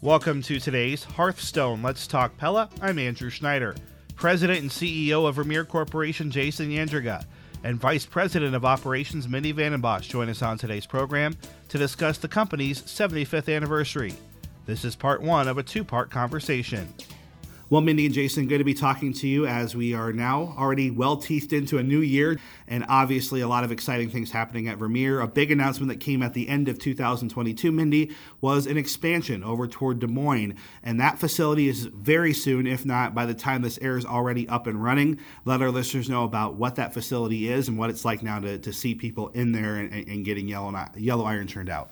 Welcome to today's Hearthstone Let's Talk Pella. I'm Andrew Schneider, President and CEO of Vermeer Corporation, Jason Andringa, and Vice President of Operations, Mindy Vanden Bosch, join us on today's program to discuss the company's 75th anniversary. This is part one of a two part conversation. Well, Mindy and Jason, good to be talking to you as we are now already well teethed into a new year and obviously a lot of exciting things happening at Vermeer. A big announcement that came at the end of 2022, Mindy, was an expansion over toward Des Moines. And that facility is very soon, if not by the time this airs, already up and running. Let our listeners know about what that facility is and what it's like now to, to see people in there and, and getting yellow, yellow iron turned out.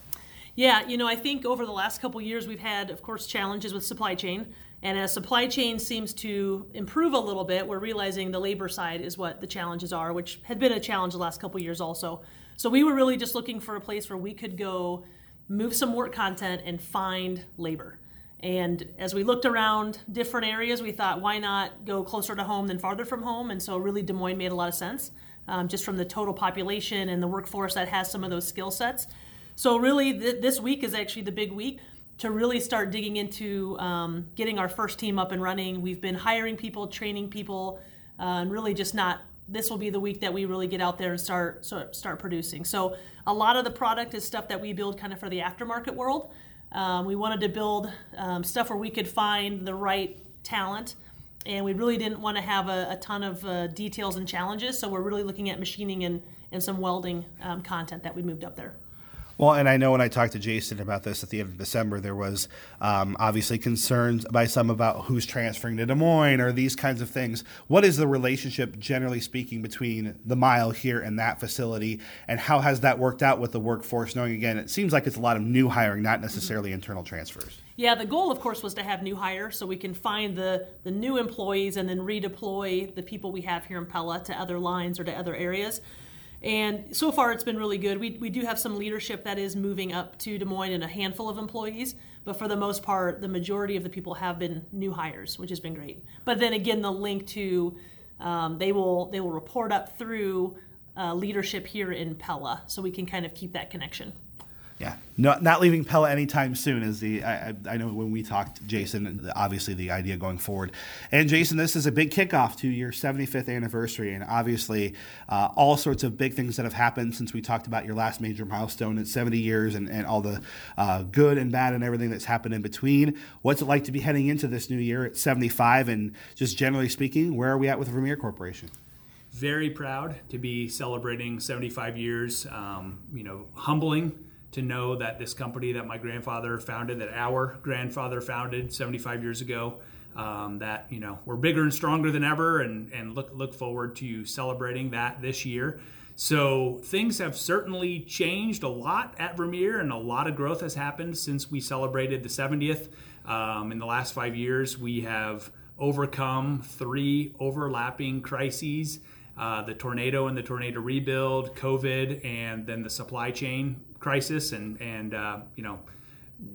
Yeah, you know, I think over the last couple years we've had, of course, challenges with supply chain. And as supply chain seems to improve a little bit, we're realizing the labor side is what the challenges are, which had been a challenge the last couple years also. So we were really just looking for a place where we could go move some work content and find labor. And as we looked around different areas, we thought, why not go closer to home than farther from home? And so, really, Des Moines made a lot of sense, um, just from the total population and the workforce that has some of those skill sets. So, really, th- this week is actually the big week to really start digging into um, getting our first team up and running. We've been hiring people, training people, uh, and really just not. This will be the week that we really get out there and start start producing. So a lot of the product is stuff that we build kind of for the aftermarket world. Um, we wanted to build um, stuff where we could find the right talent, and we really didn't want to have a, a ton of uh, details and challenges. So we're really looking at machining and and some welding um, content that we moved up there. Well, and I know when I talked to Jason about this at the end of December, there was um, obviously concerns by some about who's transferring to Des Moines or these kinds of things. What is the relationship, generally speaking, between the mile here and that facility, and how has that worked out with the workforce? Knowing again, it seems like it's a lot of new hiring, not necessarily mm-hmm. internal transfers. Yeah, the goal, of course, was to have new hire so we can find the, the new employees and then redeploy the people we have here in Pella to other lines or to other areas. And so far, it's been really good. We, we do have some leadership that is moving up to Des Moines and a handful of employees, but for the most part, the majority of the people have been new hires, which has been great. But then again, the link to um, they will they will report up through uh, leadership here in Pella, so we can kind of keep that connection. Yeah, not not leaving Pella anytime soon is the. I, I know when we talked, Jason, obviously the idea going forward. And Jason, this is a big kickoff to your 75th anniversary, and obviously uh, all sorts of big things that have happened since we talked about your last major milestone at 70 years, and, and all the uh, good and bad and everything that's happened in between. What's it like to be heading into this new year at 75? And just generally speaking, where are we at with Vermeer Corporation? Very proud to be celebrating 75 years. Um, you know, humbling to know that this company that my grandfather founded, that our grandfather founded 75 years ago, um, that you know we're bigger and stronger than ever, and and look look forward to celebrating that this year. So things have certainly changed a lot at Vermeer, and a lot of growth has happened since we celebrated the 70th. Um, in the last five years, we have overcome three overlapping crises. Uh, the tornado and the tornado rebuild, COVID, and then the supply chain crisis, and and uh, you know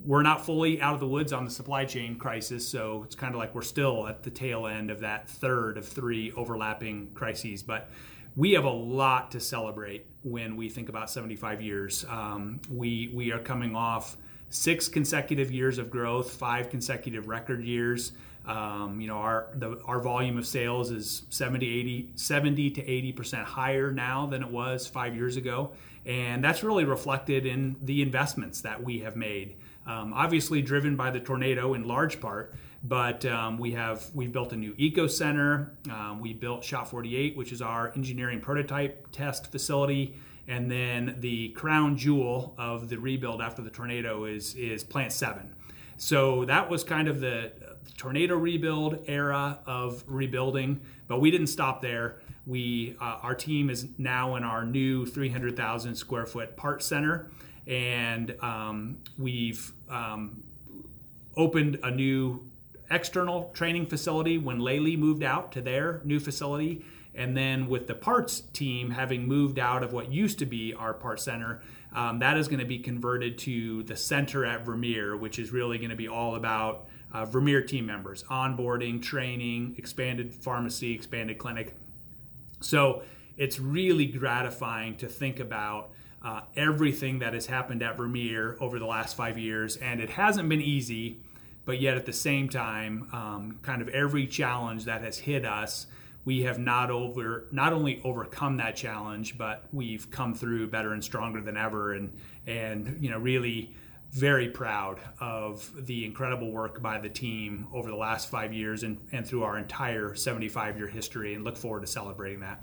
we're not fully out of the woods on the supply chain crisis, so it's kind of like we're still at the tail end of that third of three overlapping crises. But we have a lot to celebrate when we think about 75 years. Um, we we are coming off six consecutive years of growth, five consecutive record years. Um, you know, our the, our volume of sales is 70, 80, 70 to 80 percent higher now than it was five years ago, and that's really reflected in the investments that we have made. Um, obviously, driven by the tornado in large part, but um, we have we've built a new eco center. Um, we built Shop 48, which is our engineering prototype test facility. And then the crown jewel of the rebuild after the tornado is is Plant Seven. So that was kind of the tornado rebuild era of rebuilding, but we didn't stop there. We uh, our team is now in our new 300,000 square foot part center, and um, we've um, opened a new external training facility when Lely moved out to their new facility. And then with the parts team having moved out of what used to be our part center, um, that is going to be converted to the center at Vermeer, which is really going to be all about uh, Vermeer team members, onboarding, training, expanded pharmacy, expanded clinic. So it's really gratifying to think about uh, everything that has happened at Vermeer over the last five years. And it hasn't been easy but yet at the same time, um, kind of every challenge that has hit us, we have not over not only overcome that challenge, but we've come through better and stronger than ever, and and you know really very proud of the incredible work by the team over the last five years and, and through our entire 75 year history and look forward to celebrating that.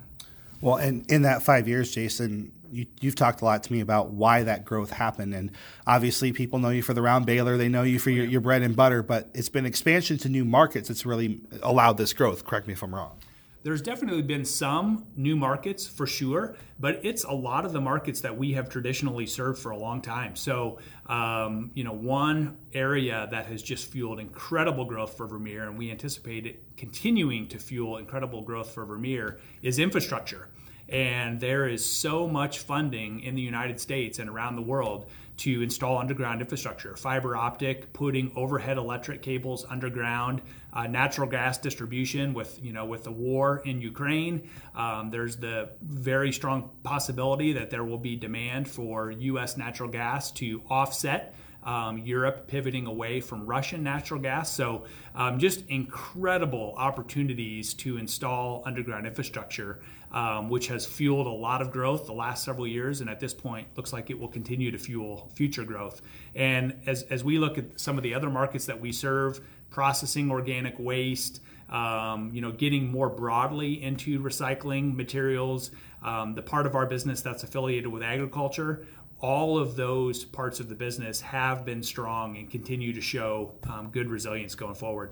Well, and in that five years, Jason, you, have talked a lot to me about why that growth happened. And obviously, people know you for the round baler, they know you for your, your bread and butter, but it's been expansion to new markets that's really allowed this growth. Correct me if I'm wrong. There's definitely been some new markets for sure, but it's a lot of the markets that we have traditionally served for a long time. So, um, you know, one area that has just fueled incredible growth for Vermeer, and we anticipate it continuing to fuel incredible growth for Vermeer, is infrastructure. And there is so much funding in the United States and around the world to install underground infrastructure, fiber optic, putting overhead electric cables underground, uh, natural gas distribution with you know with the war in Ukraine. Um, there's the very strong possibility that there will be demand for U.S. natural gas to offset um, Europe pivoting away from Russian natural gas. So, um, just incredible opportunities to install underground infrastructure, um, which has fueled a lot of growth the last several years, and at this point, looks like it will continue to fuel future growth. And as, as we look at some of the other markets that we serve, processing organic waste. Um, you know, getting more broadly into recycling materials, um, the part of our business that's affiliated with agriculture, all of those parts of the business have been strong and continue to show um, good resilience going forward.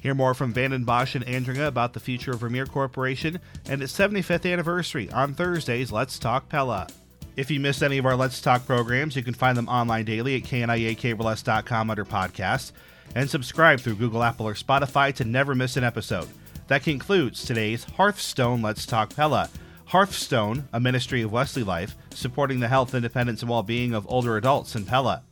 Hear more from Van Vanden Bosch and Andringa about the future of Vermeer Corporation and its 75th anniversary on Thursdays. Let's Talk Pella. If you missed any of our Let's Talk programs, you can find them online daily at kniakrls.com under podcasts and subscribe through Google, Apple, or Spotify to never miss an episode. That concludes today's Hearthstone Let's Talk Pella. Hearthstone, a ministry of WesleyLife, supporting the health, independence, and well being of older adults in Pella.